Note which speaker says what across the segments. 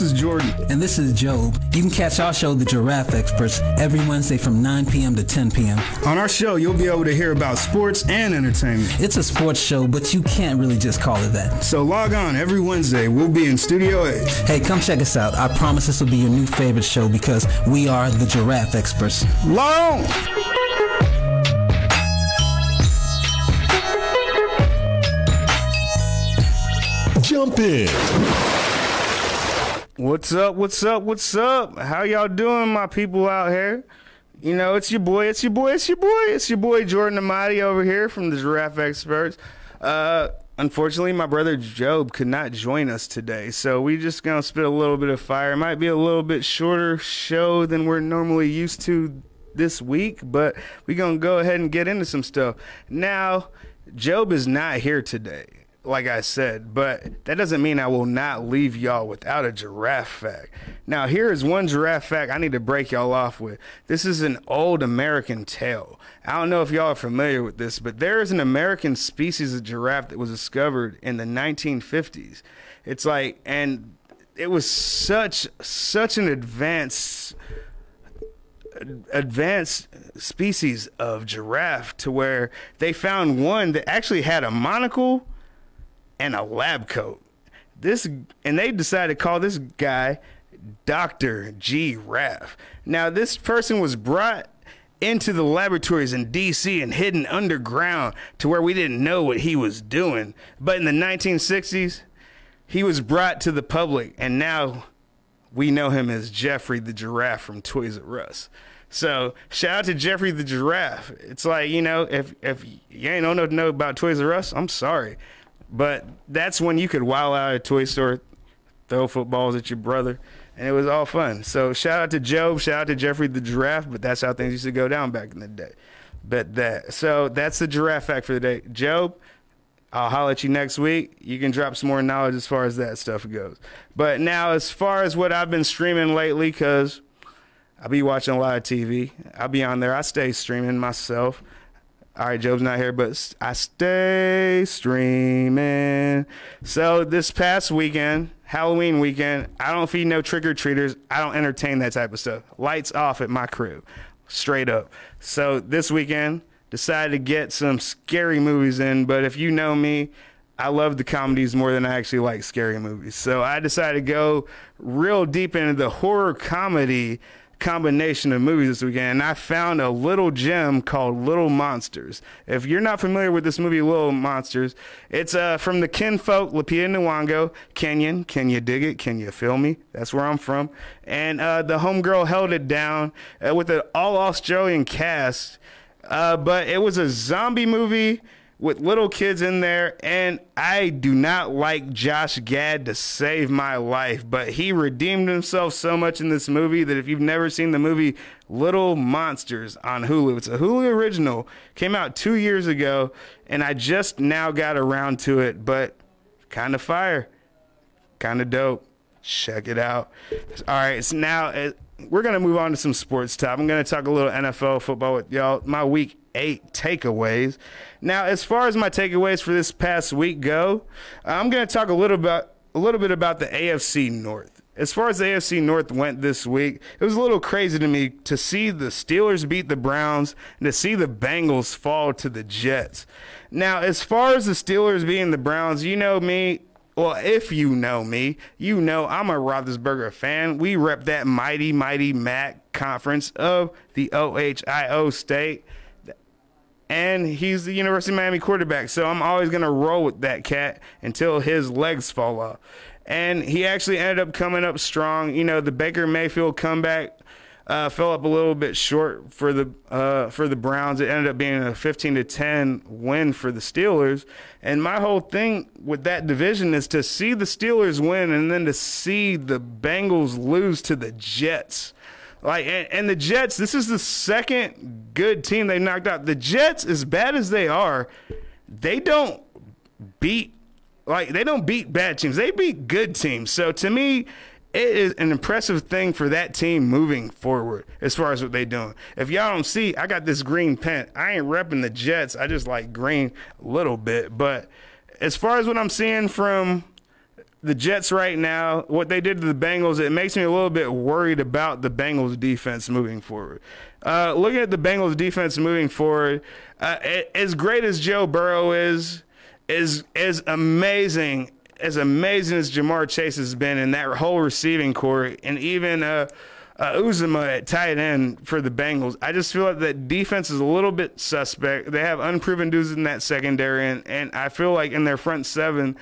Speaker 1: this is Jordan.
Speaker 2: And this is Job. You can catch our show, The Giraffe Experts, every Wednesday from 9 p.m. to 10 p.m.
Speaker 1: On our show, you'll be able to hear about sports and entertainment.
Speaker 2: It's a sports show, but you can't really just call it that.
Speaker 1: So log on every Wednesday. We'll be in Studio A.
Speaker 2: Hey, come check us out. I promise this will be your new favorite show because we are The Giraffe Experts.
Speaker 1: Long!
Speaker 3: Jump in.
Speaker 4: What's up? What's up? What's up? How y'all doing, my people out here? You know, it's your boy, it's your boy, it's your boy, it's your boy Jordan Amati over here from the Giraffe Experts. Uh, unfortunately, my brother Job could not join us today, so we just gonna spit a little bit of fire. It might be a little bit shorter show than we're normally used to this week, but we gonna go ahead and get into some stuff. Now, Job is not here today like I said, but that doesn't mean I will not leave y'all without a giraffe fact. Now, here is one giraffe fact I need to break y'all off with. This is an old American tale. I don't know if y'all are familiar with this, but there is an American species of giraffe that was discovered in the 1950s. It's like, and it was such such an advanced advanced species of giraffe to where they found one that actually had a monocle and a lab coat. This and they decided to call this guy Dr. G. Raff. Now this person was brought into the laboratories in DC and hidden underground to where we didn't know what he was doing. But in the 1960s, he was brought to the public and now we know him as Geoffrey the Giraffe from Toys R Us. So shout out to Geoffrey the Giraffe. It's like, you know, if if you ain't know know about Toys R Us, I'm sorry. But that's when you could wow out at a toy store, throw footballs at your brother, and it was all fun. So shout out to Job, shout out to Geoffrey the giraffe, but that's how things used to go down back in the day. But that so that's the giraffe fact for the day. Job, I'll holler at you next week. You can drop some more knowledge as far as that stuff goes. But now, as far as what I've been streaming lately, because I'll be watching a lot of TV. I'll be on there. I stay streaming myself. All right, Job's not here, but I stay streaming. So this past weekend, Halloween weekend, I don't feed no trick or treaters. I don't entertain that type of stuff. Lights off at my crew, straight up. So this weekend, decided to get some scary movies in. But if you know me, I love the comedies more than I actually like scary movies. So I decided to go real deep into the horror comedy combination of movies this weekend, and I found a little gem called Little Monsters. If you're not familiar with this movie, Little Monsters, it's uh, from the kinfolk Lupita Nyong'o, Kenyan. Can you dig it? Can you feel me? That's where I'm from. And uh, the homegirl held it down uh, with an all Australian cast, uh, but it was a zombie movie with little kids in there, and I do not like Josh Gad to save my life, but he redeemed himself so much in this movie that if you've never seen the movie Little Monsters on Hulu, it's a Hulu original, came out two years ago, and I just now got around to it, but kind of fire, kind of dope. Check it out. All right, so now. It, we're going to move on to some sports talk. I'm going to talk a little NFL football with y'all. My week eight takeaways. Now, as far as my takeaways for this past week go, I'm going to talk a little about a little bit about the AFC North. As far as the AFC North went this week, it was a little crazy to me to see the Steelers beat the Browns and to see the Bengals fall to the Jets. Now, as far as the Steelers being the Browns, you know me, well, if you know me, you know I'm a Roethlisberger fan. We rep that mighty, mighty MAC conference of the OHIO state and he's the University of Miami quarterback. So I'm always going to roll with that cat until his legs fall off. And he actually ended up coming up strong. You know, the Baker Mayfield comeback uh, fell up a little bit short for the uh, for the Browns. It ended up being a 15 to 10 win for the Steelers. And my whole thing with that division is to see the Steelers win and then to see the Bengals lose to the Jets. Like and, and, the Jets, this is the second good team they knocked out. The Jets, as bad as they are, they don't beat like they don't beat bad teams. They beat good teams. So to me, it is an impressive thing for that team moving forward as far as what they're doing. If y'all don't see, I got this green pen. I ain't repping the Jets. I just like green a little bit. But as far as what I'm seeing from the Jets right now, what they did to the Bengals, it makes me a little bit worried about the Bengals defense moving forward. Uh, looking at the Bengals defense moving forward, uh, as great as Joe Burrow is, is is amazing, as amazing as Ja'Marr Chase has been in that whole receiving corps, and even uh, uh, Uzomah at tight end for the Bengals. I just feel like that defense is a little bit suspect. They have unproven dudes in that secondary, and, and I feel like in their front seven,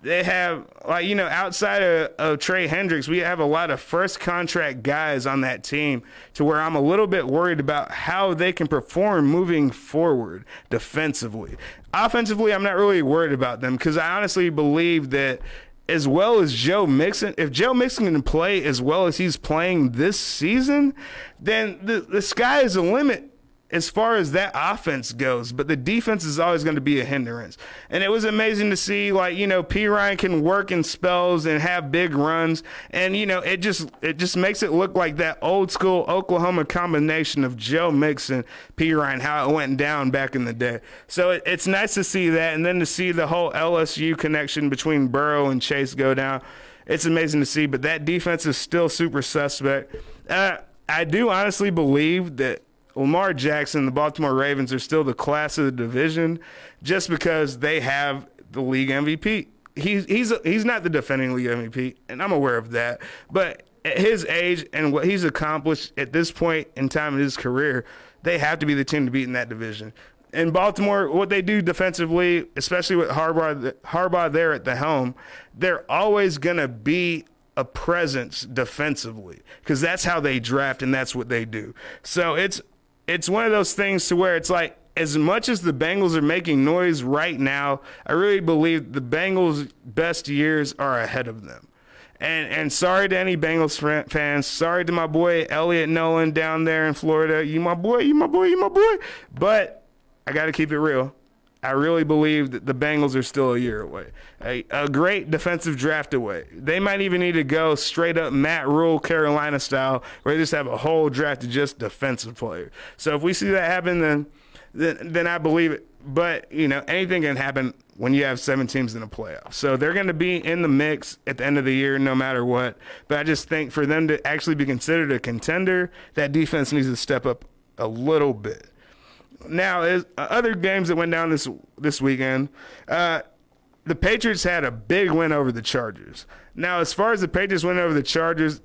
Speaker 4: they have like you know outside of, of, Trey Hendricks, we have a lot of first contract guys on that team to where I'm a little bit worried about how they can perform moving forward defensively. Offensively, I'm not really worried about them because I honestly believe that as well as Joe Mixon, if Joe Mixon can play as well as he's playing this season, then the, the sky is the limit as far as that offense goes, but the defense is always going to be a hindrance. And it was amazing to see, like you know, Perine can work in spells and have big runs, and you know, it just it just makes it look like that old school Oklahoma combination of Joe Mixon, Perine, how it went down back in the day. So it, it's nice to see that, and then to see the whole LSU connection between Burrow and Chase go down. It's amazing to see, but that defense is still super suspect. Uh, I do honestly believe that Lamar Jackson, the Baltimore Ravens are still the class of the division just because they have the league MVP. He's he's he's not the defending league MVP, and I'm aware of that. But at his age and what he's accomplished at this point in time in his career, they have to be the team to beat in that division. In Baltimore, what they do defensively, especially with Harbaugh, Harbaugh there at the helm, they're always going to be a presence defensively because that's how they draft and that's what they do. So it's it's one of those things to where it's like as much as the Bengals are making noise right now, I really believe the Bengals' best years are ahead of them. And and sorry to any Bengals fans. Sorry to my boy Elliot Nolan down there in Florida. You my boy, you my boy, you my boy. But I got to keep it real. I really believe that the Bengals are still a year away. A, a, great defensive draft away. They might even need to go straight up Matt Rhule, Carolina style, where they just have a whole draft of just defensive players. So if we see that happen, then, then, then I believe it. But, you know, anything can happen when you have seven teams in the playoffs. So they're going to be in the mix at the end of the year no matter what. But I just think for them to actually be considered a contender, that defense needs to step up a little bit. Now, uh, other games that went down this this weekend, uh, the Patriots had a big win over the Chargers. Now, as far as the Patriots win over the Chargers,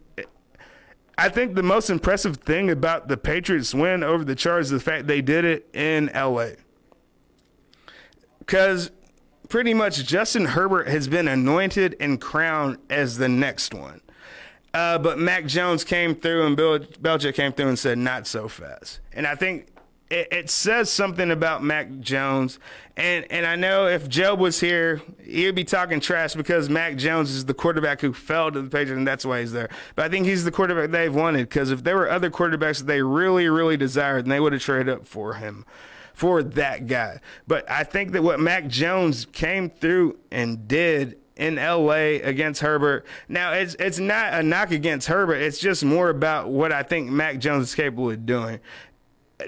Speaker 4: I think the most impressive thing about the Patriots win over the Chargers is the fact they did it in LA. Because pretty much Justin Herbert has been anointed and crowned as the next one. Uh, but Mac Jones came through and Bill Belichick came through and said, not so fast. And I think it, it, says something about Mac Jones. And and I know if Job was here, he'd be talking trash because Mac Jones is the quarterback who fell to the Patriots, and that's why he's there. But I think he's the quarterback they've wanted because if there were other quarterbacks that they really, really desired, then they would have traded up for him, for that guy. But I think that what Mac Jones came through and did in LA against Herbert. Now it's it's not a knock against Herbert. It's just more about what I think Mac Jones is capable of doing.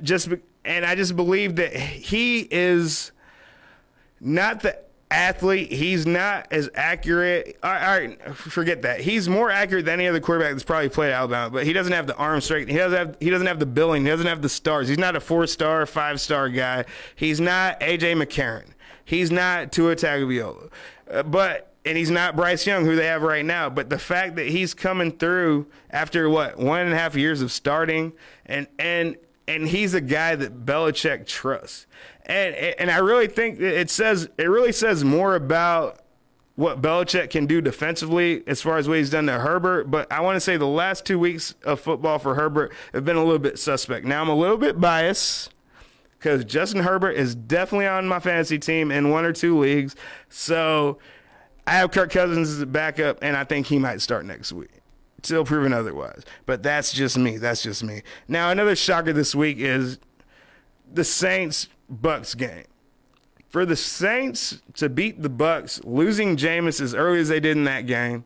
Speaker 4: Just and I just believe that he is not the athlete. He's not as accurate. All right, forget that. He's more accurate than any other quarterback that's probably played Alabama, but he doesn't have the arm strength. He doesn't have. He doesn't have the billing. He doesn't have the stars. He's not a four star, five star guy. He's not AJ McCarron. He's not Tua Tagovailoa, uh, but. And he's not Bryce Young, who they have right now. But the fact that he's coming through after what one and a half years of starting, and and and he's a guy that Belichick trusts. And and I really think it says it really says more about what Belichick can do defensively as far as what he's done to Herbert. But I want to say the last two weeks of football for Herbert have been a little bit suspect. Now I'm a little bit biased because Justin Herbert is definitely on my fantasy team in one or two leagues. So I have Kirk Cousins as a backup, and I think he might start next week still proven otherwise. But that's just me. That's just me. Now, another shocker this week is the Saints Bucs game. For the Saints to beat the Bucs, losing Jameis as early as they did in that game,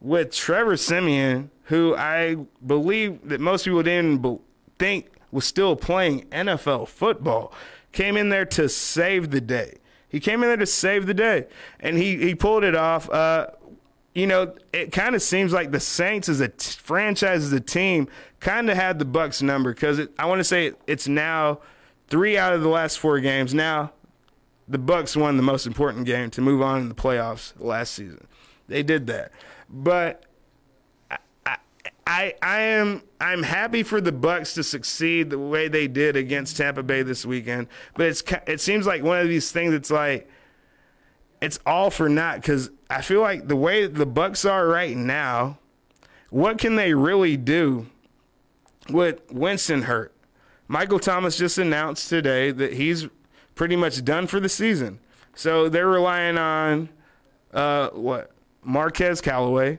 Speaker 4: with Trevor Siemian, who I believe that most people didn't think was still playing NFL football, came in there to save the day. He came in there to save the day, and he he pulled it off. Uh, you know, it kind of seems like the Saints as a t- franchise as a team kind of had the Bucs number because I want to say it's now three out of the last four games. Now the Bucs won the most important game to move on in the playoffs last season. They did that, but I, I, I am I'm happy for the Bucs to succeed the way they did against Tampa Bay this weekend. But it's it seems like one of these things that's like it's all for naught because I feel like the way the Bucs are right now, what can they really do with Winston hurt? Michael Thomas just announced today that he's pretty much done for the season. So they're relying on uh, what Marquez Callaway,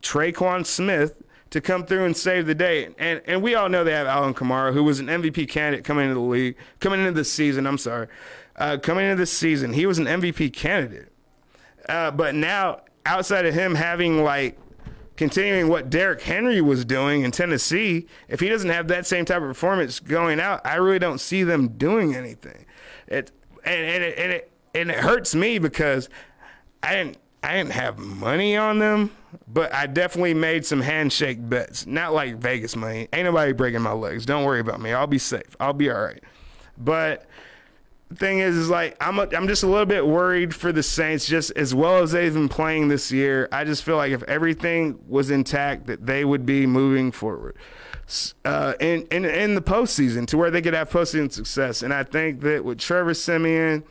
Speaker 4: Tre'Quan Smith to come through and save the day. And and we all know they have Alvin Kamara, who was an MVP candidate coming into the league, coming into the season. I'm sorry, uh, coming into this season, he was an MVP candidate. Uh, but now, outside of him having like continuing what Derrick Henry was doing in Tennessee, if he doesn't have that same type of performance going out, I really don't see them doing anything. It and, and it and it and it hurts me because I didn't I didn't have money on them, but I definitely made some handshake bets. Not like Vegas money. Ain't nobody breaking my legs. Don't worry about me. I'll be safe. I'll be all right. But thing is, is like I'm a, I'm just a little bit worried for the Saints, just as well as they've been playing this year. I just feel like if everything was intact, that they would be moving forward uh, in, in in the postseason to where they could have postseason success. And I think that with Trevor Siemian,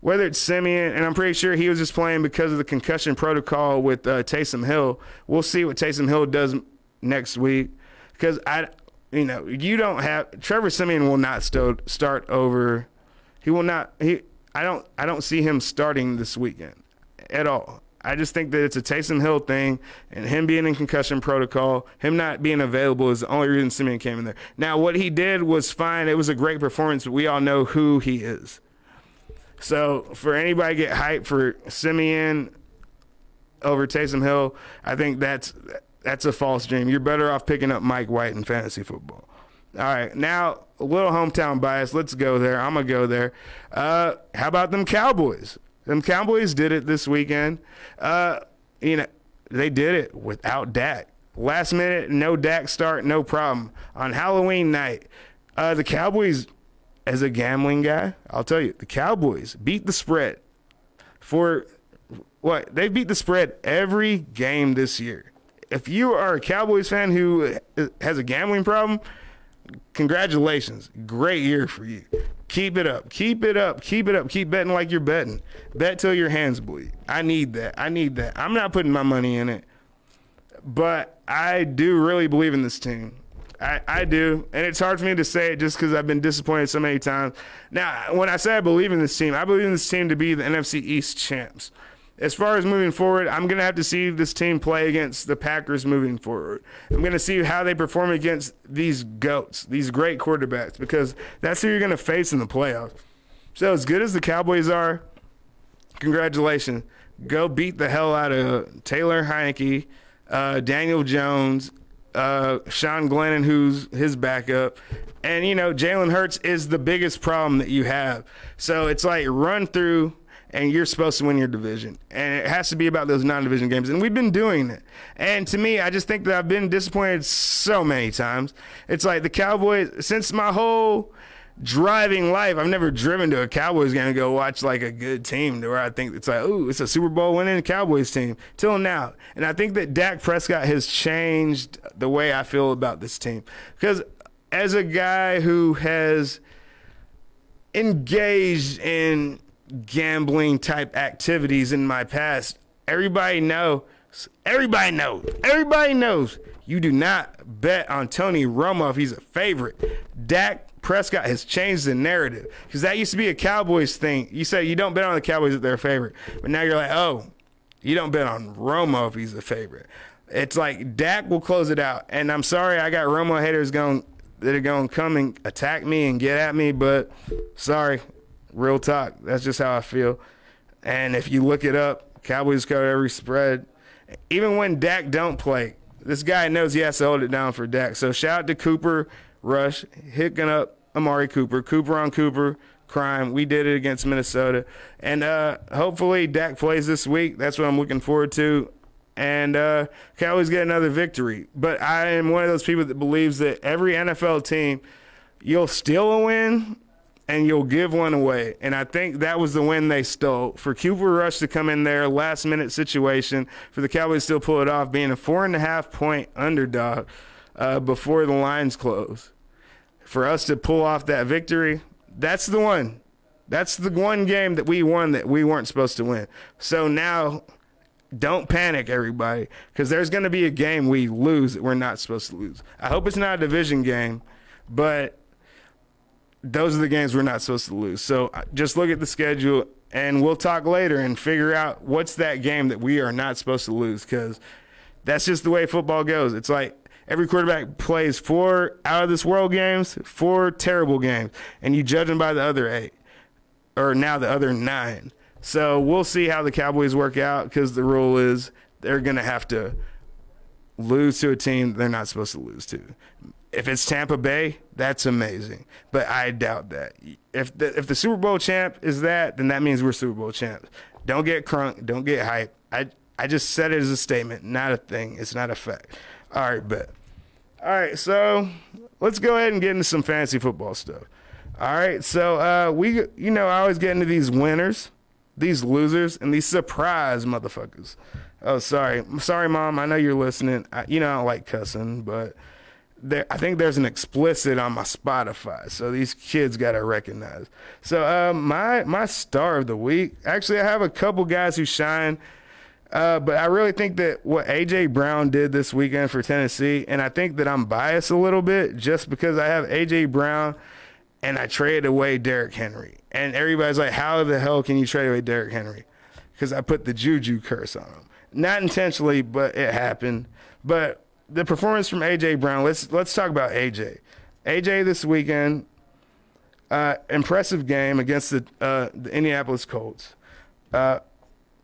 Speaker 4: whether it's Siemian, and I'm pretty sure he was just playing because of the concussion protocol with uh, Taysom Hill. We'll see what Taysom Hill does next week because I, you know, you don't have Trevor Siemian will not st- start over he will not. He. I don't. I don't see him starting this weekend at all. I just think that it's a Taysom Hill thing, and him being in concussion protocol, him not being available is the only reason Siemian came in there. Now, what he did was fine. It was a great performance, but we all know who he is. So, for anybody get hyped for Siemian over Taysom Hill, I think that's that's a false dream. You're better off picking up Mike White in fantasy football. All right, now a little hometown bias. Let's go there. I'm gonna go there. Uh, how about them Cowboys? Them Cowboys did it this weekend. Uh, you know, they did it without Dak. Last minute, no Dak start, no problem. On Halloween night, uh, the Cowboys, as a gambling guy, I'll tell you, the Cowboys beat the spread for what? They beat the spread every game this year. If you are a Cowboys fan who has a gambling problem, congratulations. Great year for you. Keep it up. Keep it up. Keep it up. Keep betting like you're betting. Bet till your hands bleed. I need that. I need that. I'm not putting my money in it. But I do really believe in this team. I, I do. And it's hard for me to say it just because I've been disappointed so many times. Now, when I say I believe in this team, I believe in this team to be the NFC East champs as far as moving forward, I'm going to have to see this team play against the Packers moving forward. I'm going to see how they perform against these goats, these great quarterbacks, because that's who you're going to face in the playoffs. So, as good as the Cowboys are, congratulations. Go beat the hell out of Taylor Heinicke, uh, Daniel Jones, uh, Sean Glennon, who's his backup. And, you know, Jalen Hurts is the biggest problem that you have. So, it's like run through and you're supposed to win your division. And it has to be about those non division games. And we've been doing it. And to me, I just think that I've been disappointed so many times. It's like the Cowboys, since my whole driving life, I've never driven to a Cowboys game to go watch like a good team to where I think it's like, ooh, it's a Super Bowl winning Cowboys team till now. And I think that Dak Prescott has changed the way I feel about this team. Because as a guy who has engaged in gambling type activities in my past, everybody knows, everybody knows, everybody knows you do not bet on Tony Romo if he's a favorite. Dak Prescott has changed the narrative because that used to be a Cowboys thing. You say you don't bet on the Cowboys if they're a favorite, but now you're like, oh, you don't bet on Romo if he's a favorite. It's like Dak will close it out, and I'm sorry I got Romo haters going that are going to come and attack me and get at me, but sorry, Real talk. That's just how I feel. And if you look it up, Cowboys cover every spread. Even when Dak don't play, this guy knows he has to hold it down for Dak. So shout out to Cooper Rush, hooking up Amari Cooper, Cooper on Cooper, crime. We did it against Minnesota, and uh, hopefully Dak plays this week. That's what I'm looking forward to. And uh, Cowboys get another victory. But I am one of those people that believes that every NFL team, you'll steal a win and you'll give one away. And I think that was the win they stole. For Cooper Rush to come in there, last minute situation, for the Cowboys still pull it off, being a four and a half point underdog uh, before the lines close. For us to pull off that victory, that's the one. That's the one game that we won that we weren't supposed to win. So now don't panic, everybody, because there's going to be a game we lose that we're not supposed to lose. I hope it's not a division game, but those are the games we're not supposed to lose. So uh, just look at the schedule, and we'll talk later and figure out what's that game that we are not supposed to lose, because that's just the way football goes. It's like every quarterback plays four out of this world games, four terrible games, and you judge them by the other eight, or now the other nine. So we'll see how the Cowboys work out because the rule is they're going to have to lose to a team they're not supposed to lose to. If it's Tampa Bay, that's amazing, but I doubt that. If the if the Super Bowl champ is that, then that means we're Super Bowl champs. Don't get crunk. Don't get hype. I I just said it as a statement, not a thing. It's not a fact. All right, but All right, so let's go ahead and get into some fantasy football stuff. All right, so uh, we you know I always get into these winners these losers and these surprise motherfuckers. Oh, sorry. sorry, mom. I know you're listening. I, you know, I don't like cussing, but there, I think there's an explicit on my Spotify. So these kids got to recognize. So uh, my, my star of the week, actually, I have a couple guys who shine. Uh, but I really think that what AJ Brown did this weekend for Tennessee, and I think that I'm biased a little bit just because I have AJ Brown and I traded away Derrick Henry. And everybody's like, how the hell can you trade away Derrick Henry? Because I put the juju curse on him. Not intentionally, but it happened. But the performance from AJ Brown, let's let's talk about AJ. AJ this weekend, uh, impressive game against the, uh, the Indianapolis Colts. Uh,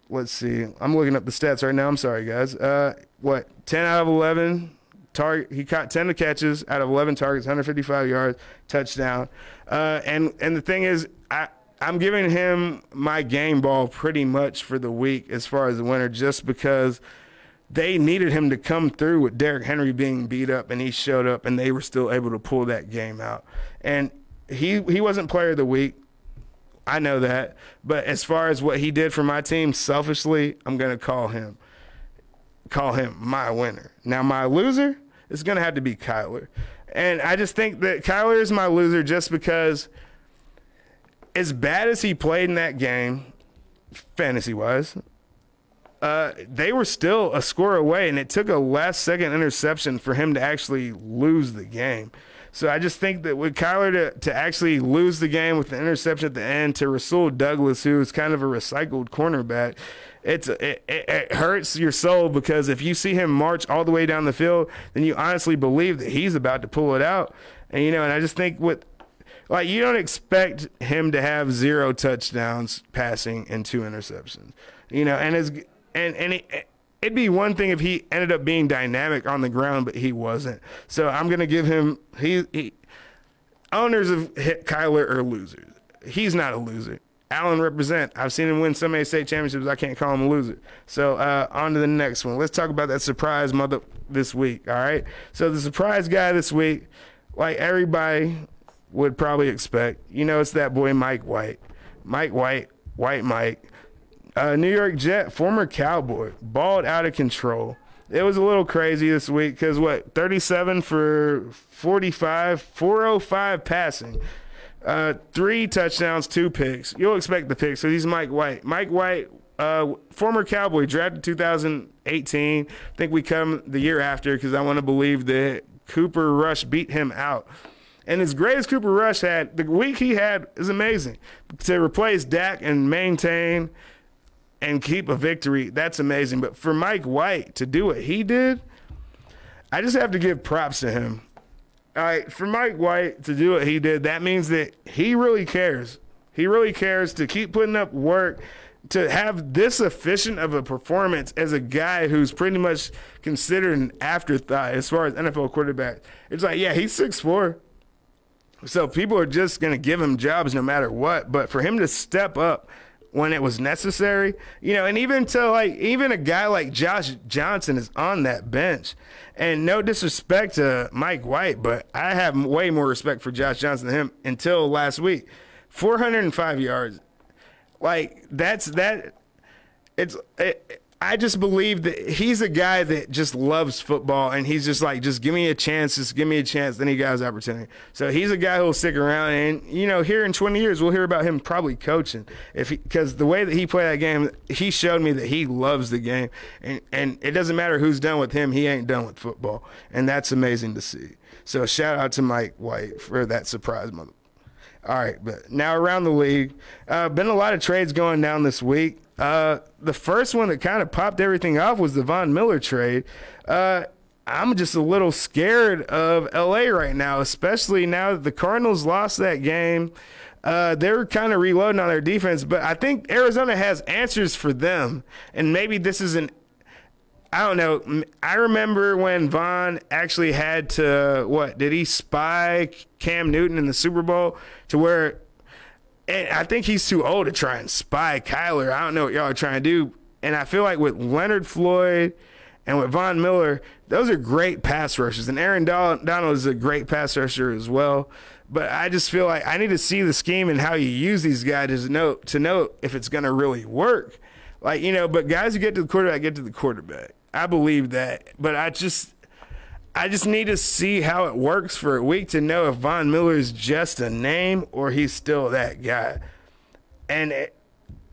Speaker 4: let's see. I'm looking up the stats right now. I'm sorry, guys. Uh, what, 10 out of 11 target. He caught 10 catches out of 11 targets, 155 yards, touchdown. Uh, and and the thing is, I I'm giving him my game ball pretty much for the week as far as the winner, just because they needed him to come through with Derrick Henry being beat up, and he showed up, and they were still able to pull that game out. And he he wasn't player of the week. I know that, but as far as what he did for my team, selfishly, I'm gonna call him call him my winner. Now my loser is gonna have to be Kyler. And I just think that Kyler is my loser just because as bad as he played in that game, fantasy wise, uh, they were still a score away, and it took a last second interception for him to actually lose the game. So I just think that with Kyler to, to actually lose the game with the interception at the end to Rasul Douglas, who is kind of a recycled cornerback, it's it, it, it, hurts your soul because if you see him march all the way down the field, then you honestly believe that he's about to pull it out. And you know, and I just think with like you don't expect him to have zero touchdowns passing and two interceptions. You know, and as and and it, it'd be one thing if he ended up being dynamic on the ground, but he wasn't. So I'm gonna give him he, he owners of Kyler are losers. He's not a loser. Allen represent. I've seen him win so many state championships. I can't call him a loser. So uh, on to the next one. Let's talk about that surprise mother this week. All right. So the surprise guy this week, like everybody would probably expect, you know, it's that boy Mike White. Mike White, White Mike, uh, New York Jet, former Cowboy, balled out of control. It was a little crazy this week because what, 37 for 45, 405 passing. Uh, three touchdowns, two picks. You'll expect the picks. So he's Mike White. Mike White, uh, former Cowboy, drafted 2018. I think we come the year after because I want to believe that Cooper Rush beat him out. And as great as Cooper Rush had, the week he had is amazing. To replace Dak and maintain and keep a victory, that's amazing. But for Mike White to do what he did, I just have to give props to him. All right, for Mike White to do what he did, that means that he really cares. He really cares to keep putting up work to have this efficient of a performance as a guy who's pretty much considered an afterthought as far as NFL quarterback. It's like, yeah, he's 6'4. So people are just going to give him jobs no matter what. But for him to step up when it was necessary, you know, and even to like, even a guy like Josh Johnson is on that bench. And no disrespect to Mike White, but I have way more respect for Josh Johnson than him until last week. 405 yards. Like, that's that. It's. It, I just believe that he's a guy that just loves football, and he's just like, just give me a chance, just give me a chance. Then he got his opportunity. So he's a guy who'll stick around, and you know, here in 20 years, we'll hear about him probably coaching, if because the way that he played that game, he showed me that he loves the game, and and it doesn't matter who's done with him, he ain't done with football, and that's amazing to see. So shout out to Mike White for that surprise mother. All right, but now around the league, uh, been a lot of trades going down this week. Uh, the first one that kind of popped everything off was the Von Miller trade. Uh, I'm just a little scared of LA right now, especially now that the Cardinals lost that game. Uh, they're kind of reloading on their defense, but I think Arizona has answers for them. And maybe this is an I don't know. I remember when Von actually had to what did he spy Cam Newton in the Super Bowl to where and I think he's too old to try and spy Kyler. I don't know what y'all are trying to do. And I feel like with Leonard Floyd and with Von Miller, those are great pass rushers. And Aaron Donald is a great pass rusher as well. But I just feel like I need to see the scheme and how you use these guys to know to know if it's going to really work. Like you know, but guys who get to the quarterback get to the quarterback. I believe that, but I just I just need to see how it works for a week to know if Von Miller is just a name or he's still that guy. And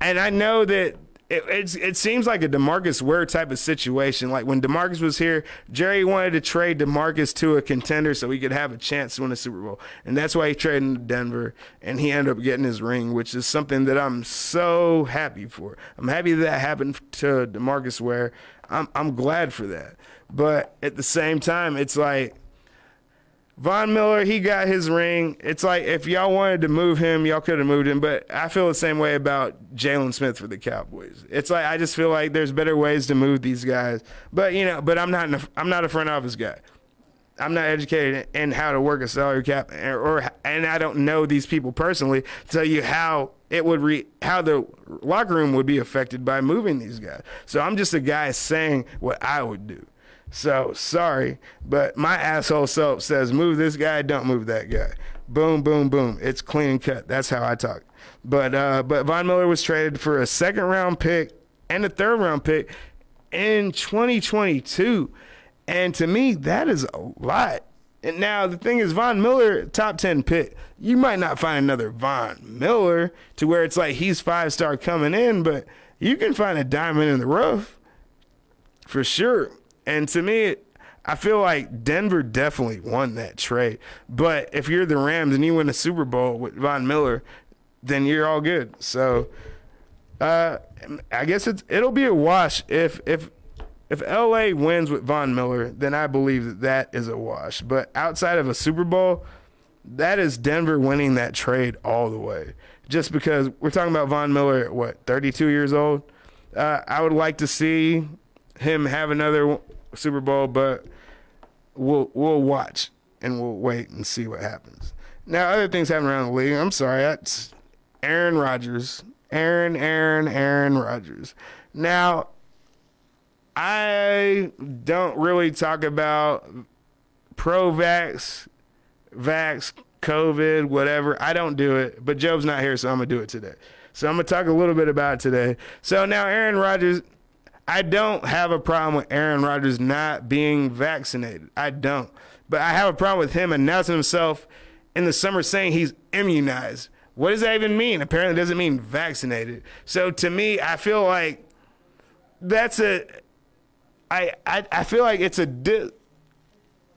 Speaker 4: and I know that it, it seems like a Demarcus Ware type of situation. Like when Demarcus was here, Jerry wanted to trade Demarcus to a contender so he could have a chance to win a Super Bowl, and that's why he traded to Denver, and he ended up getting his ring, which is something that I'm so happy for. I'm happy that, that happened to Demarcus Ware. I'm I'm glad for that. But at the same time, it's like Von Miller, he got his ring. It's like if y'all wanted to move him, y'all could have moved him. But I feel the same way about Jaylon Smith for the Cowboys. It's like I just feel like there's better ways to move these guys. But you know, but I'm not a, I'm not a front office guy. I'm not educated in how to work a salary cap, or, or and I don't know these people personally to tell you how it would re how the locker room would be affected by moving these guys. So I'm just a guy saying what I would do. So sorry, but my asshole self says move this guy, don't move that guy. Boom, boom, boom. It's clean cut. That's how I talk. But uh, but Von Miller was traded for a second round pick and a third round pick in 2022, and to me that is a lot. And now the thing is, Von Miller, top 10 pick. You might not find another Von Miller to where it's like he's five star coming in, but you can find a diamond in the rough for sure. And to me, I feel like Denver definitely won that trade. But if you're the Rams and you win a Super Bowl with Von Miller, then you're all good. So uh, I guess it's it'll be a wash if if if LA wins with Von Miller, then I believe that that is a wash. But outside of a Super Bowl, that is Denver winning that trade all the way. Just because we're talking about Von Miller at what, 32 years old? Uh, I would like to see him have another Super Bowl, but we'll we'll watch and we'll wait and see what happens. Now, other things happening around the league. I'm sorry, that's Aaron Rodgers. Aaron, Aaron, Aaron Rodgers. Now, I don't really talk about pro vax, vax, COVID, whatever. I don't do it, but Job's not here, so I'm to do it today. So I'm to talk a little bit about it today. So now, Aaron Rodgers, I don't have a problem with Aaron Rodgers not being vaccinated. I don't. But I have a problem with him announcing himself in the summer saying he's immunized. What does that even mean? Apparently, it doesn't mean vaccinated. So to me, I feel like that's a I, I, I feel like it's a di-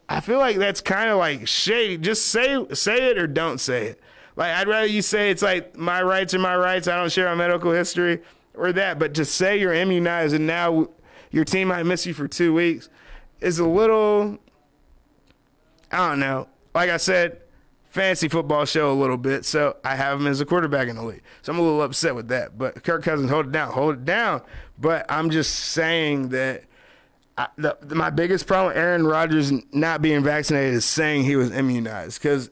Speaker 4: I feel like that's kind of like shady. Just say say it or don't say it. Like I'd rather you say it's like my rights are my rights. I don't share my medical history or that. But to say you're immunized and now your team might miss you for two weeks is a little. I don't know. Like I said, fancy football show a little bit. So I have him as a quarterback in the league. So I'm a little upset with that. But Kirk Cousins, hold it down, hold it down. But I'm just saying that I, the, the, my biggest problem with Aaron Rodgers not being vaccinated is saying he was immunized because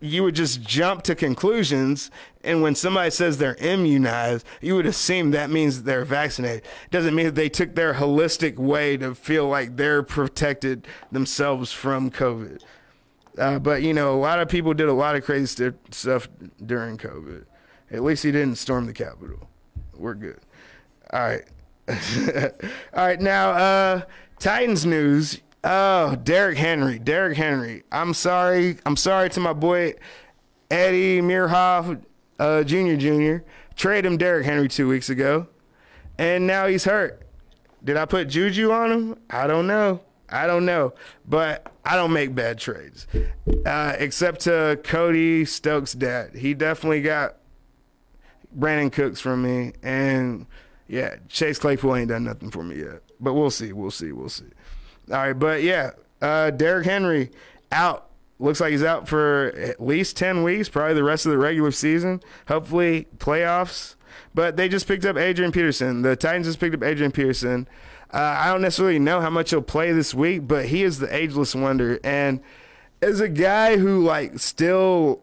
Speaker 4: you would just jump to conclusions. And when somebody says they're immunized, you would assume that means they're vaccinated. Doesn't mean that they took their holistic way to feel like they're protected themselves from COVID. Uh, but you know, a lot of people did a lot of crazy st- stuff during COVID. At least he didn't storm the Capitol. We're good. All right. All right. Now, uh, Titans news. Oh, Derrick Henry. Derrick Henry. I'm sorry. I'm sorry to my boy Eddie Mirhoff, uh, Jr. Jr. Traded him Derrick Henry two weeks ago, and now he's hurt. Did I put Juju on him? I don't know. I don't know, but I don't make bad trades, uh, except to Cody Stokes' dad. He definitely got Brandin Cooks from me, and yeah, Chase Claypool ain't done nothing for me yet. But we'll see, we'll see, we'll see. All right, but yeah, uh, Derrick Henry out. Looks like he's out for at least ten weeks, probably the rest of the regular season. Hopefully playoffs. But they just picked up Adrian Peterson. The Titans just picked up Adrian Peterson. Uh, I don't necessarily know how much he'll play this week, but he is the ageless wonder. And as a guy who like still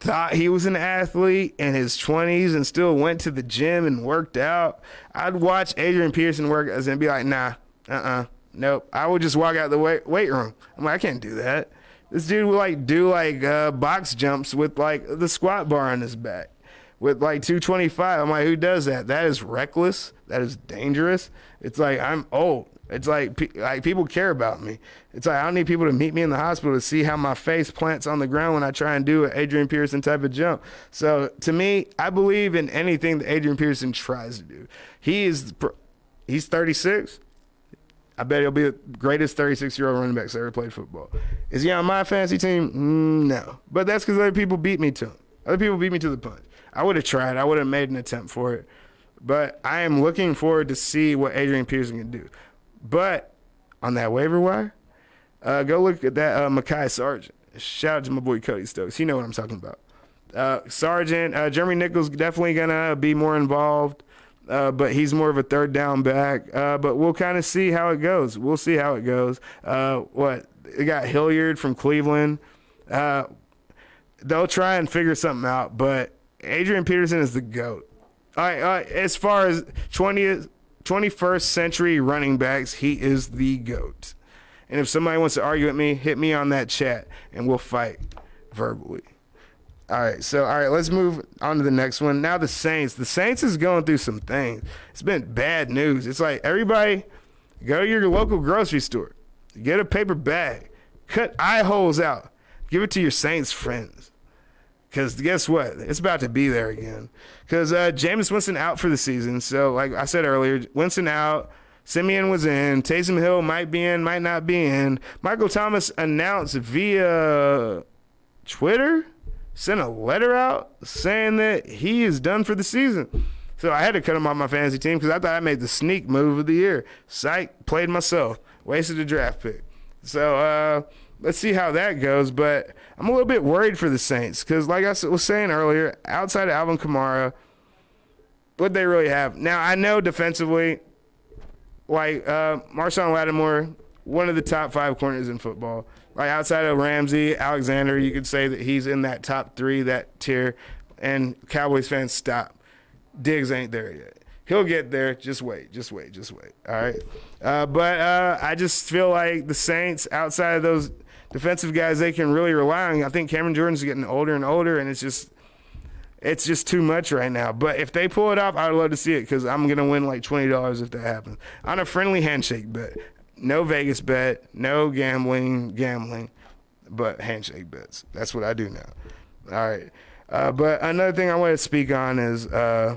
Speaker 4: thought he was an athlete in his 20s and still went to the gym and worked out, I'd watch Adrian Peterson work and be like, nah, uh uh nope. I would just walk out the weight, weight room. I'm like, I can't do that. This dude would like do like uh, box jumps with like the squat bar on his back with like 225. I'm like, who does that? That is reckless. That is dangerous. It's like I'm old. It's like like people care about me. It's like I don't need people to meet me in the hospital to see how my face plants on the ground when I try and do an Adrian Peterson type of jump. So to me, I believe in anything that Adrian Peterson tries to do. He is he's 36. I bet he'll be the greatest 36 year old running back ever played football. Is he on my fantasy team? Mm, no, but that's because other people beat me to him. Other people beat me to the punch. I would have tried. I would have made an attempt for it. But I am looking forward to see what Adrian Peterson can do. But on that waiver wire, uh, go look at that uh, Mekhi Sargent. Shout out to my boy Cody Stokes. He know what I'm talking about. Uh, Sargent, uh, Jeremy Nichols definitely gonna be more involved, uh, but he's more of a third down back. Uh, but we'll kind of see how it goes. We'll see how it goes. Uh, what they got Hilliard from Cleveland. Uh, they'll try and figure something out, but Adrian Peterson is the goat. All right, all right, as far as 20th 21st century running backs, he is the GOAT. And if somebody wants to argue with me, hit me on that chat and we'll fight verbally. All right, so all right, let's move on to the next one. Now the Saints. The Saints is going through some things. It's been bad news. It's like everybody go to your local grocery store, get a paper bag, cut eye holes out, give it to your Saints friends. Because guess what? It's about to be there again. Because uh, Jameis Winston out for the season. So, like I said earlier, Winston out. Siemian was in. Taysom Hill might be in, might not be in. Michael Thomas announced via Twitter, sent a letter out saying that he is done for the season. So I had to cut him off my fantasy team because I thought I made the sneak move of the year. Psych, played myself, wasted a draft pick. So, uh, let's see how that goes. But I'm a little bit worried for the Saints because, like I was saying earlier, outside of Alvin Kamara, what they really have now. I know defensively, like uh, Marshon Lattimore, one of the top five corners in football. Like outside of Ramsey, Alexander, you could say that he's in that top three, that tier. And Cowboys fans, stop. Diggs ain't there yet. He'll get there. Just wait. Just wait. Just wait. All right. Uh, but uh, I just feel like the Saints, outside of those defensive guys they can really rely on. I think Cameron Jordan's getting older and older, and it's just it's just too much right now. But if they pull it off, I'd love to see it because I'm gonna win like twenty dollars if that happens on a friendly handshake bet. No Vegas bet, no gambling, gambling, but handshake bets. That's what I do now. All right. Uh, but another thing I want to speak on is uh,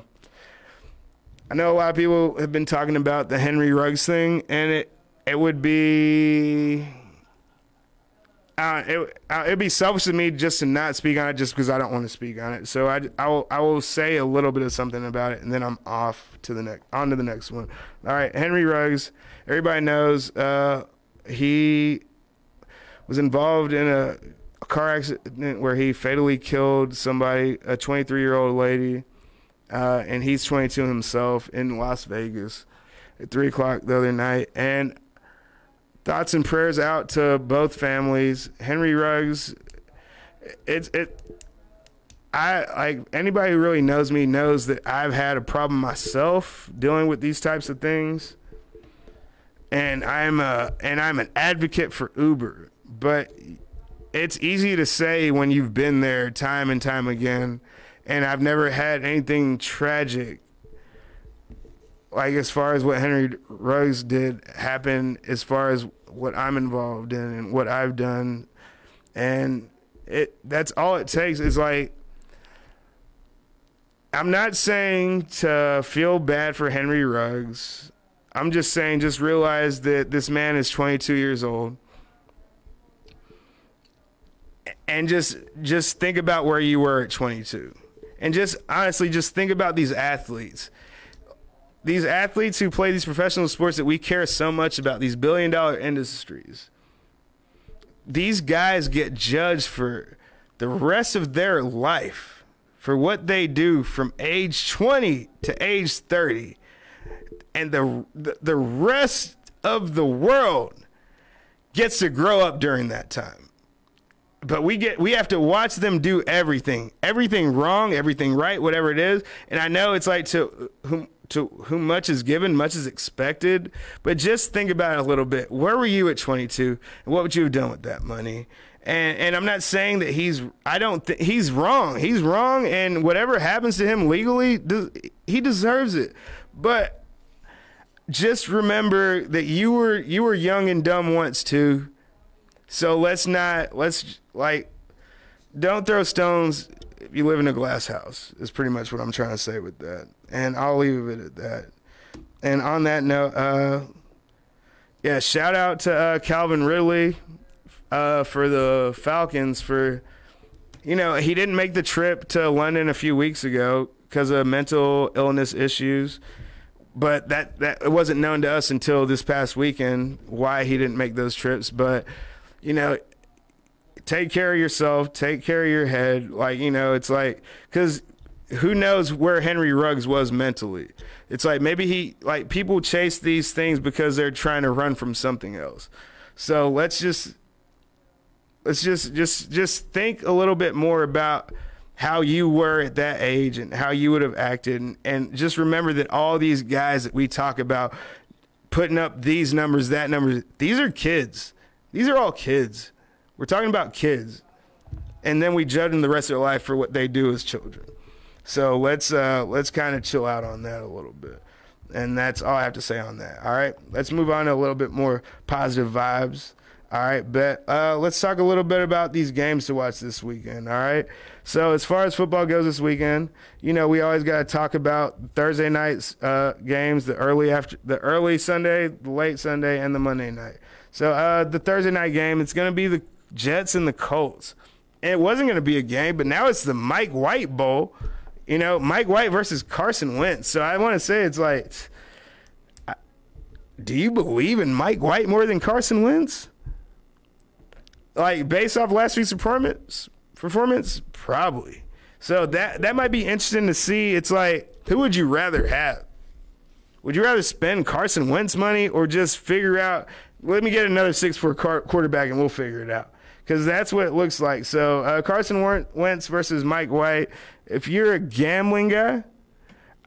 Speaker 4: I know a lot of people have been talking about the Henry Ruggs thing, and it it would be uh, it, uh, it'd be selfish of me just to not speak on it just because I don't want to speak on it. So I, I, will, I will say a little bit of something about it, and then I'm off to the next on to the next one. All right, Henry Ruggs. Everybody knows uh, he was involved in a, a, car accident where he fatally killed somebody, a 23 year old lady, uh, and he's 22 himself in Las Vegas at three o'clock the other night, and Thoughts and prayers out to both families. Henry Ruggs, it's it. I like anybody who really knows me knows that I've had a problem myself dealing with these types of things, and I'm a and I'm an advocate for Uber, but it's easy to say when you've been there time and time again, and I've never had anything tragic like as far as what Henry Ruggs did happen, as far as what I'm involved in and what I've done, and it that's all it takes is like I'm not saying to feel bad for Henry Ruggs. I'm just saying just realize that this man is 22 years old. And just just think about where you were at 22. And just honestly just think about these athletes these athletes who play these professional sports that we care so much about, these billion dollar industries, these guys get judged for the rest of their life for what they do from age 20 to age 30. And the, the, rest of the world gets to grow up during that time. But we get we have to watch them do everything, everything wrong, everything right, whatever it is. And I know it's like to to whom much is given, much is expected. But just think about it a little bit. Where were you at 22? And what would you have done with that money? And and I'm not saying that he's I don't think he's wrong. He's wrong, and whatever happens to him legally, he deserves it. But just remember that you were you were young and dumb once too. So let's not let's like don't throw stones you live in a glass house. Is pretty much what I'm trying to say with that and I'll leave it at that. And on that note, uh, yeah, shout out to uh, Calvin Ridley uh, for the Falcons for, you know, he didn't make the trip to London a few weeks ago because of mental illness issues. But that, that it wasn't known to us until this past weekend why he didn't make those trips. But, you know, take care of yourself, take care of your head. Like, you know, it's like, because who knows where Henry Ruggs was mentally? It's like maybe he like people chase these things because they're trying to run from something else. So let's just let's just just just think a little bit more about how you were at that age and how you would have acted and, and just remember that all these guys that we talk about putting up these numbers, that numbers, these are kids. These are all kids. We're talking about kids. And then we judge them the rest of their life for what they do as children. So let's uh, let's kind of chill out on that a little bit. And that's all I have to say on that. All right, let's move on to a little bit more positive vibes. All right, bet. Uh, let's talk a little bit about these games to watch this weekend. All right. So as far as football goes this weekend, you know we always got to talk about Thursday night's uh, games, the early after, the early Sunday, the late Sunday, and the Monday night. So uh, the Thursday night game, it's going to be the Jets and the Colts. And it wasn't going to be a game, but now it's the Mike White Bowl. You know, Mike White versus Carson Wentz. So I want to say it's like, do you believe in Mike White more than Carson Wentz? Like based off last week's performance, performance probably. So that that might be interesting to see. It's like, who would you rather have? Would you rather spend Carson Wentz money or just figure out? Let me get another six four quarterback and we'll figure it out because that's what it looks like. So uh, Carson Wentz versus Mike White if you're a gambling guy,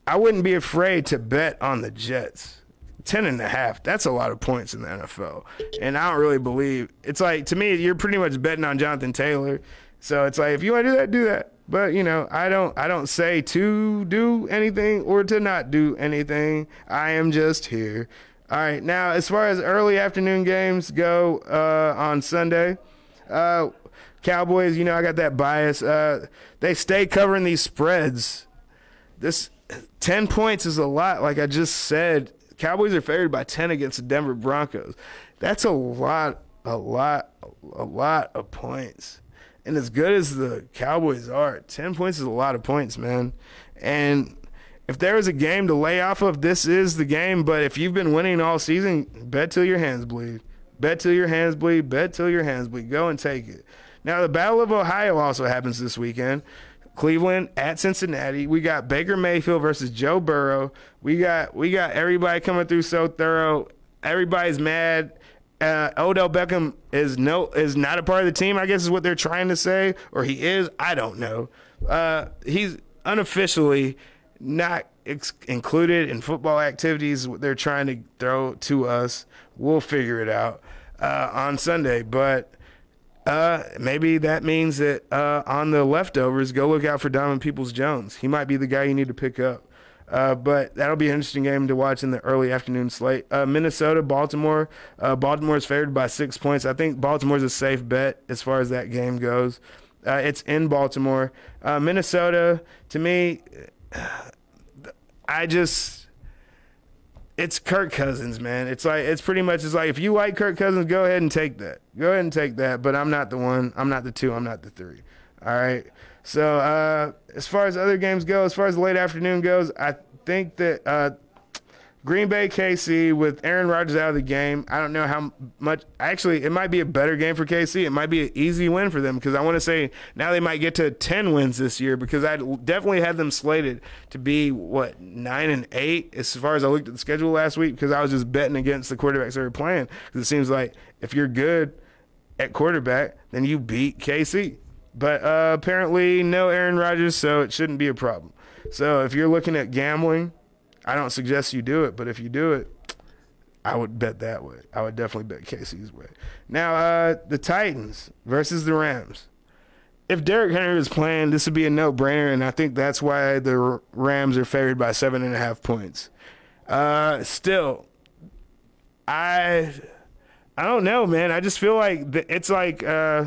Speaker 4: I wouldn't be afraid to bet on the Jets. Ten and a half. That's a lot of points in the NFL. And I don't really believe it's like to me, you're pretty much betting on Jonathan Taylor. So it's like if you want to do that, do that. But you know, I don't I don't say to do anything or to not do anything. I am just here. All right. Now, as far as early afternoon games go uh, on Sunday, uh, Cowboys, you know, I got that bias. Uh, they stay covering these spreads. This 10 points is a lot, like I just said. Cowboys are favored by 10 against the Denver Broncos. That's a lot, a lot, a lot of points. And as good as the Cowboys are, 10 points is a lot of points, man. And if there is a game to lay off of, this is the game. But if you've been winning all season, bet till your hands bleed. Bet till your hands bleed. Bet till your hands bleed. Go and take it. Now, the Battle of Ohio also happens this weekend. Cleveland at Cincinnati. We got Baker Mayfield versus Joe Burrow. We got we got everybody coming through so thorough. Everybody's mad. uh, Odell Beckham is no is not a part of the team. I guess is what they're trying to say, or he is. I don't know. Uh, he's unofficially not ex- included in football activities. They're trying to throw to us. We'll figure it out uh, on Sunday, but. Uh, maybe that means that uh, on the leftovers, go look out for Diamond Peoples Jones. He might be the guy you need to pick up. Uh, but that'll be an interesting game to watch in the early afternoon slate. Uh, Minnesota, Baltimore. Uh, Baltimore is favored by six points. I think Baltimore's a safe bet as far as that game goes. It's in Baltimore. Minnesota, to me, I just. It's Kirk Cousins, man. It's like it's pretty much it's like if you like Kirk Cousins, go ahead and take that. Go ahead and take that. But I'm not the one. I'm not the two. I'm not the three. All right. So uh, as far as other games go, as far as the late afternoon goes, I think that uh, Green Bay KC with Aaron Rodgers out of the game. I don't know how much. Actually, it might be a better game for KC. It might be an easy win for them because I want to say now they might get to ten wins this year because I definitely had them slated to be what nine and eight as far as I looked at the schedule last week because I was just betting against the quarterbacks they were playing because it seems like if you're good at quarterback, then you beat KC. But uh, apparently, no Aaron Rodgers, so it shouldn't be a problem. So if you're looking at gambling, I don't suggest you do it, but if you do it, I would bet that way. I would definitely bet KC's way. Now, uh, the Titans versus the Rams. If Derrick Henry was playing, this would be a no-brainer, and I think that's why the Rams are favored by seven and a half points. Uh, still, I, I don't know, man. I just feel like it's like. Uh,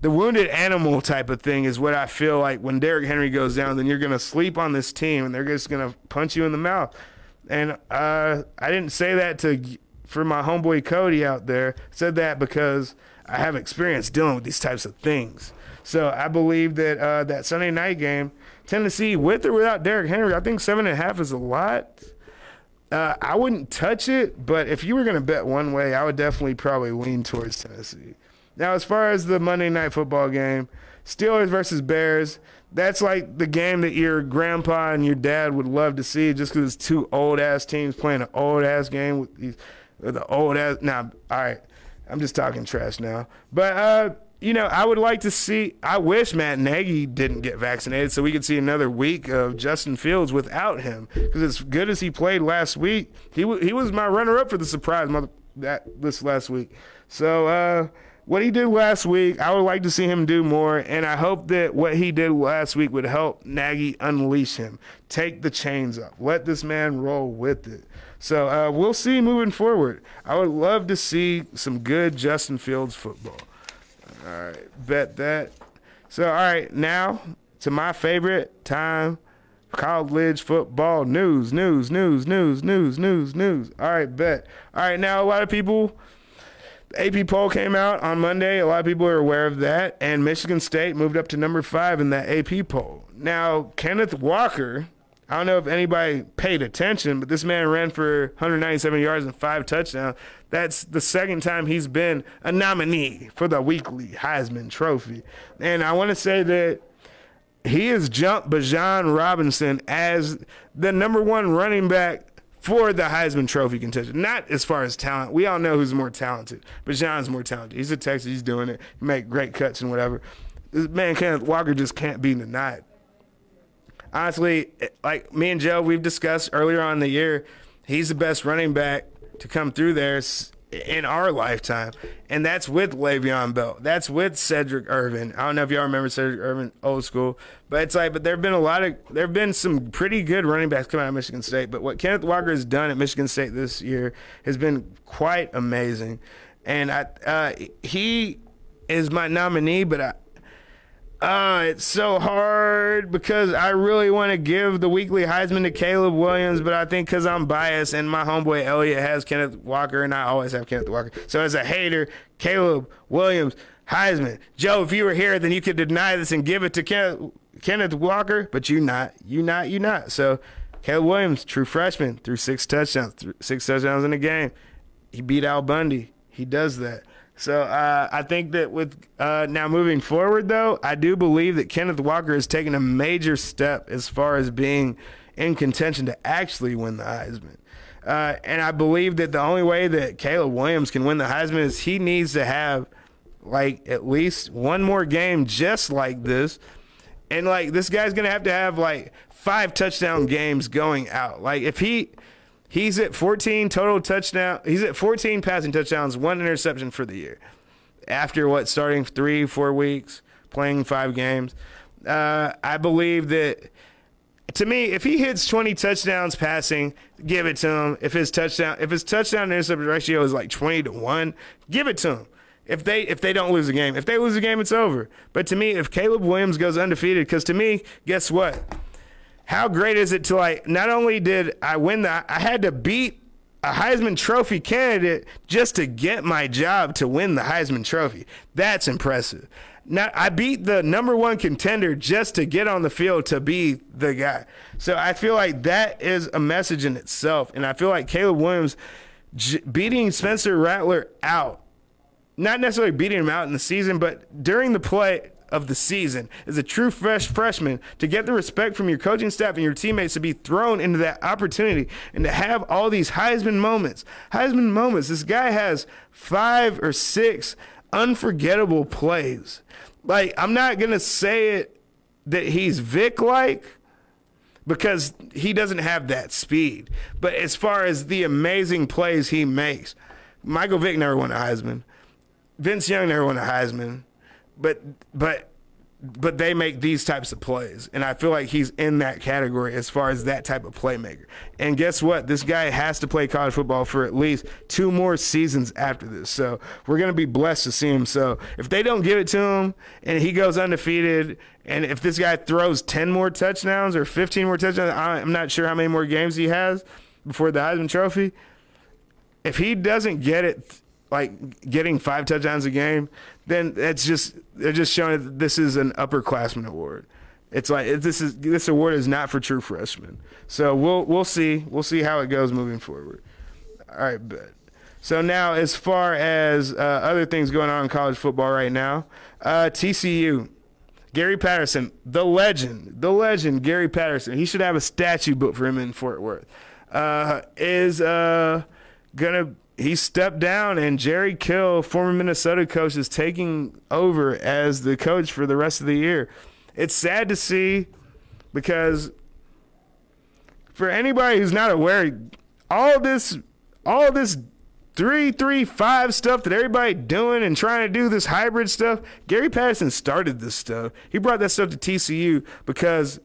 Speaker 4: the wounded animal type of thing is what I feel like when Derrick Henry goes down, then you're going to sleep on this team and they're just going to punch you in the mouth. And uh, I didn't say that to for my homeboy Cody out there. I said that because I have experience dealing with these types of things. So I believe that uh, that Sunday night game, Tennessee, with or without Derrick Henry, I think seven and a half is a lot. Uh, I wouldn't touch it, but if you were going to bet one way, I would definitely probably lean towards Tennessee. Now, as far as the Monday night football game, Steelers versus Bears, that's like the game that your grandpa and your dad would love to see just because it's two old ass teams playing an old ass game with these the old ass. Now, all right, I'm just talking trash now. But, uh, you know, I would like to see. I wish Matt Nagy didn't get vaccinated so we could see another week of Justin Fields without him. Because as good as he played last week, he w- he was my runner up for the surprise mother- that this last week. So, uh, what he did last week, I would like to see him do more, and I hope that what he did last week would help Nagy unleash him, take the chains off, let this man roll with it. So uh, we'll see moving forward. I would love to see some good Justin Fields football. All right, bet that. So all right, now to my favorite time college football news, news, news, news, news, news, news. All right, bet. All right, now a lot of people AP poll came out on Monday. A lot of people are aware of that. And Michigan State moved up to number five in that AP poll. Now, Kenneth Walker, I don't know if anybody paid attention, but this man ran for 197 yards and five touchdowns. That's the second time he's been a nominee for the weekly Heisman Trophy. And I want to say that he has jumped Bijan Robinson as the number one running back for the Heisman Trophy contention. Not as far as talent. We all know who's more talented, Bijan's more talented. He's a Texas. He's doing it. He make great cuts and whatever. This man Kenneth Walker just can't be denied. Honestly, like me and Joe, we've discussed earlier on the year, he's the best running back to come through there in our lifetime, and that's with Le'Veon Bell. That's with Sedrick Irvin. I don't know if y'all remember Sedrick Irvin, old school, but it's like, but there've been a lot of, there've been some pretty good running backs coming out of Michigan State. But what Kenneth Walker has done at Michigan State this year has been quite amazing, and I, uh, he is my nominee, but I, uh, it's so hard because I really want to give the weekly Heisman to Caleb Williams, but I think because I'm biased and my homeboy Elliot has Kenneth Walker and I always have Kenneth Walker. So as a hater, Caleb Williams, Heisman. Joe, if you were here, then you could deny this and give it to Kenneth, Kenneth Walker, but you not. You not. You not. So Caleb Williams, true freshman, threw six touchdowns, six touchdowns in a game. He beat Al Bundy. He does that. So uh, I think that with uh, now moving forward, though, I do believe that Kenneth Walker has taken a major step as far as being in contention to actually win the Heisman. Uh, and I believe that the only way that Caleb Williams can win the Heisman is he needs to have like at least one more game just like this. And like this guy's gonna have to have like five touchdown games going out. Like if he he's at 14 total touchdown, he's at 14 passing touchdowns, one interception for the year. After what starting three, four weeks, playing five games. Uh, I believe that to me, if he hits 20 touchdowns passing, give it to him. If his touchdown, if his touchdown to interception ratio is like 20 to one, give it to him. If they if they don't lose a game, if they lose a game, it's over. But to me, if Caleb Williams goes undefeated, because to me, guess what? How great is it to like? Not only did I win the, I had to beat a Heisman Trophy candidate just to get my job to win the Heisman Trophy. That's impressive. Now I beat the number one contender just to get on the field to be the guy. So I feel like that is a message in itself, and I feel like Caleb Williams j- beating Spencer Rattler out, not necessarily beating him out in the season, but during the play of the season as a true fresh freshman to get the respect from your coaching staff and your teammates to be thrown into that opportunity and to have all these Heisman moments. Heisman moments. This guy has five or six unforgettable plays. Like, I'm not going to say it that he's Vick like because he doesn't have that speed. But as far as the amazing plays he makes, Michael Vick never won a Heisman. Vince Young never won a Heisman. But but but they make these types of plays. And I feel like he's in that category as far as that type of playmaker. And guess what? This guy has to play college football for at least two more seasons after this. So we're going to be blessed to see him. So if they don't give it to him and he goes undefeated, and if this guy throws 10 more touchdowns or 15 more touchdowns, I'm not sure how many more games he has before the Heisman Trophy. If he doesn't get it, like getting five touchdowns a game, then it's just they're just showing that this is an upperclassman award. It's like this is this award is not for true freshmen. So we'll we'll see we'll see how it goes moving forward. All right, but so now as far as uh, other things going on in college football right now, uh, TCU. Gary Patterson, the legend, the legend, Gary Patterson. He should have a statue built for him in Fort Worth. Uh, is uh, gonna he stepped down, and Jerry Kill, former Minnesota coach, is taking over as the coach for the rest of the year. It's sad to see because for anybody who's not aware, all this, all this three, three, five stuff that everybody doing and trying to do this hybrid stuff. Gary Patterson started this stuff. He brought that stuff to TCU because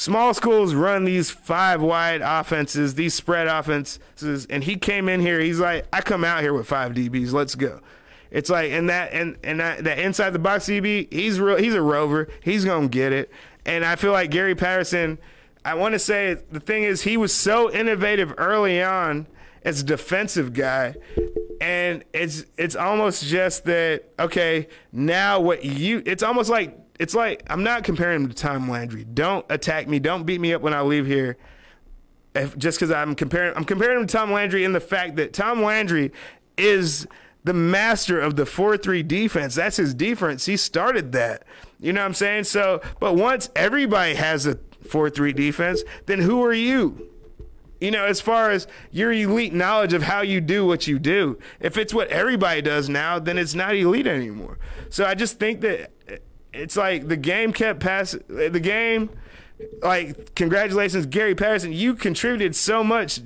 Speaker 4: small schools run these five wide offenses, these spread offenses, and he came in here. He's like, I come out here with five DBs. Let's go. It's like, and that and and that, that inside the box DB, he's real. He's a rover. He's gonna get it. And I feel like Gary Patterson. I want to say the thing is he was so innovative early on as a defensive guy and it's it's almost just that okay now what you it's almost like it's like I'm not comparing him to Tom Landry. Don't attack me. Don't beat me up when I leave here. If, just because I'm comparing, I'm comparing him to Tom Landry in the fact that Tom Landry is the master of the 4-3 defense. That's his defense. He started that. You know what I'm saying? So, but once everybody has a 4-3 defense, then who are you? You know, as far as your elite knowledge of how you do what you do. If it's what everybody does now, then it's not elite anymore. So I just think that it's like the game kept passing. The game, like, congratulations, Gary Patterson. You contributed so much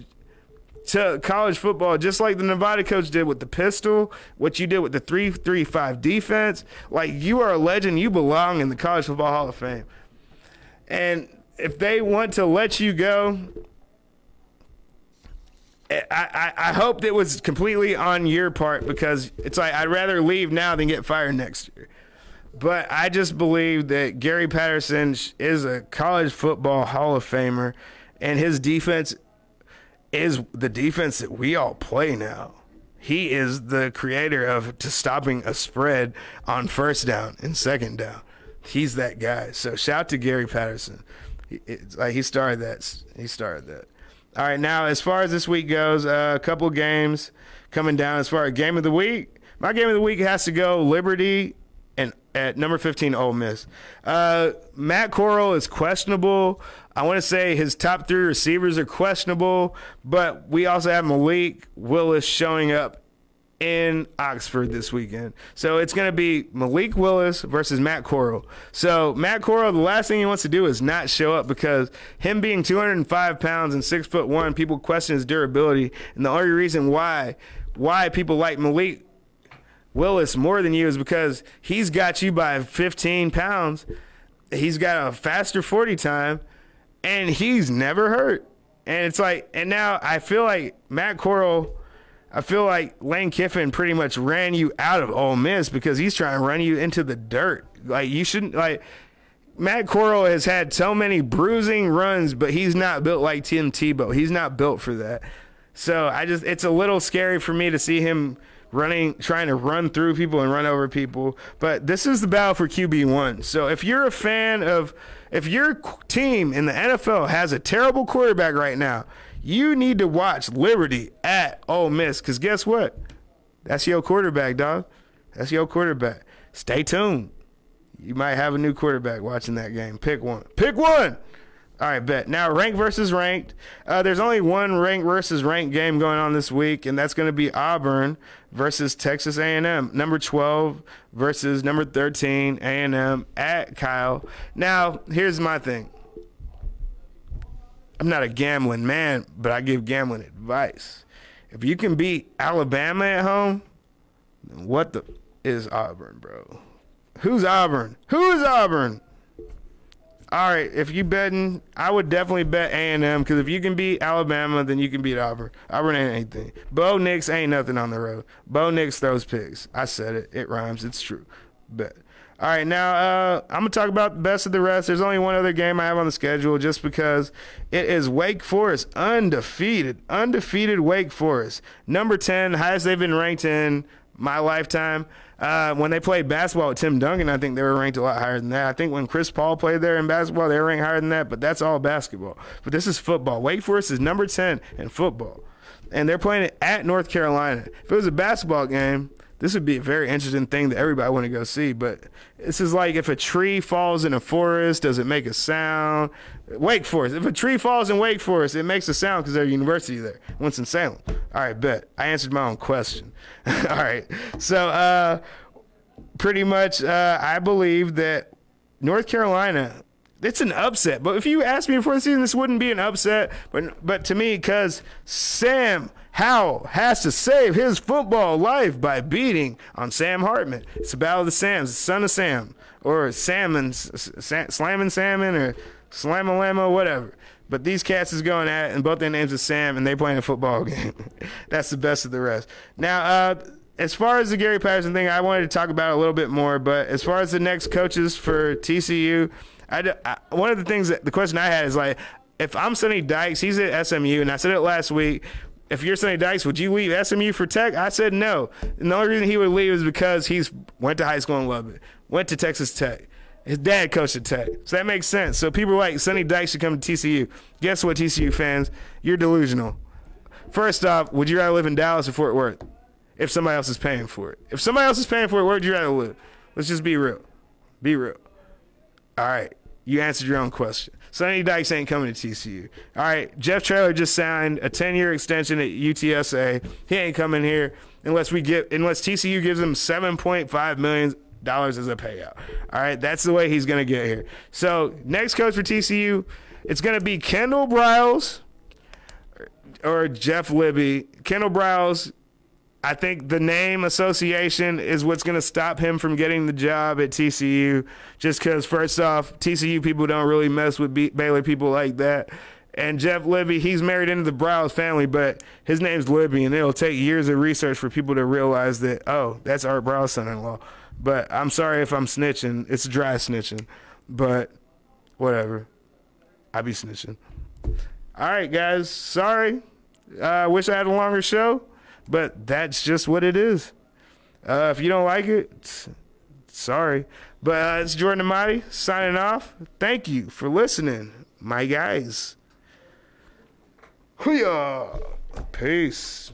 Speaker 4: to college football, just like the Nevada coach did with the pistol, what you did with the three three five defense. Like, you are a legend. You belong in the College Football Hall of Fame. And if they want to let you go, eh, I, I, I hope it was completely on your part because it's like I'd rather leave now than get fired next year. But I just believe that Gary Patterson is a college football Hall of Famer, and his defense is the defense that we all play now. He is the creator of to stopping a spread on first down and second down. He's that guy. So shout to Gary Patterson. He, like he started that. He started that. All right, now as far as this week goes, uh, a couple games coming down. As far as game of the week, my game of the week has to go Liberty at number 15, Ole Miss. Uh, Matt Corral is questionable. I want to say his top three receivers are questionable, but we also have Malik Willis showing up in Oxford this weekend. So it's going to be Malik Willis versus Matt Corral. So Matt Corral, the last thing he wants to do is not show up because him being 205 pounds and six foot one, people question his durability, and the only reason why why people like Malik Willis more than you is because he's got you by 15 pounds. He's got a faster 40 time, and he's never hurt. And it's like, and now I feel like Matt Corral I feel like Lane Kiffin pretty much ran you out of Ole Miss because he's trying to run you into the dirt. Like you shouldn't like Matt Corral has had so many bruising runs, but he's not built like Tim Tebow. He's not built for that. So I just it's a little scary for me to see him running trying to run through people and run over people. But this is the battle for QB1. So if you're a fan of if your team in the NFL has a terrible quarterback right now, you need to watch Liberty at Ole Miss because guess what? That's your quarterback, dog. That's your quarterback. Stay tuned. You might have a new quarterback watching that game. Pick one. Pick one. All right, bet. Now, ranked versus ranked. Uh, there's only one ranked versus ranked game going on this week, and that's going to be Auburn versus Texas A&M. Number 12 versus number 13 A&M at Kyle. Now, here's my thing. I'm not a gambling man, but I give gambling advice. If you can beat Alabama at home, what the is Auburn, bro? Who's Auburn? Who's Auburn? All right, if you betting, I would definitely bet A and M because if you can beat Alabama, then you can beat Auburn. Auburn ain't anything. Bo Nix ain't nothing on the road. Bo Nix throws picks. I said it. It rhymes. It's true. Bet. All right, now uh, I'm gonna talk about the best of the rest. There's only one other game I have on the schedule, just because it is Wake Forest undefeated, undefeated Wake Forest, number ten, highest they've been ranked in my lifetime. Uh, when they played basketball with Tim Duncan, I think they were ranked a lot higher than that. I think when Chris Paul played there in basketball, they were ranked higher than that. But that's all basketball. But this is football. Wake Forest is number ten in football, and they're playing it at North Carolina. If it was a basketball game this would be a very interesting thing that everybody want to go see. But this is like if a tree falls in a forest, does it make a sound? Wake Forest. If a tree falls in Wake Forest, it makes a sound because there's a university there, Winston Salem. All right, bet. I answered my own question. All right. So, uh, pretty much, uh, I believe that North Carolina it's an upset. But if you asked me before the season, this wouldn't be an upset. But but to me, because Sam Howell has to save his football life by beating on Sam Hartman. It's the battle of the Sams, the son of Sam, or Salmon, Slamming Salmon, or Slamalama, whatever. But these cats is going at it, and both their names are Sam, and they playing a football game. That's the best of the rest. Now, uh, as far as the Gary Patterson thing, I wanted to talk about it a little bit more. But as far as the next coaches for TCU, I, I, one of the things that the question I had is like, if I'm Sonny Dykes, he's at SMU, and I said it last week if you're Sonny Dykes, would you leave SMU for Tech? I said no. And the only reason he would leave is because he's went to high school in Lubbock, went to Texas Tech. His dad coached at Tech, so that makes sense. So people like Sonny Dykes should come to TCU. Guess what, TCU fans? You're delusional. First off, would you rather live in Dallas or Fort Worth? If somebody else is paying for it, if somebody else is paying for it, where would you rather live? Let's just be real. Be real. All right, you answered your own question. Sonny Dykes ain't coming to TCU. All right, Jeff Traylor just signed a 10-year extension at UTSA. He ain't coming here unless we get unless TCU gives him 7.5 million dollars as a payout. All right, that's the way he's gonna get here. So next coach for TCU, it's gonna be Kendall Briles or Jeff Lebby. Kendall Briles I think the name association is what's going to stop him from getting the job at TCU. Just because, first off, TCU people don't really mess with B- Baylor people like that. And Jeff Lebby, he's married into the Briles family, but his name's Lebby, and it'll take years of research for people to realize that, oh, that's Art Briles' son-in-law. But I'm sorry if I'm snitching. It's dry snitching. But whatever. I be snitching. All right, guys. Sorry. I uh, wish I had a longer show. But that's just what it is. Uh, if you don't like it, sorry. But uh, it's Jordan Amati signing off. Thank you for listening, my guys. Hoo-yah. Peace.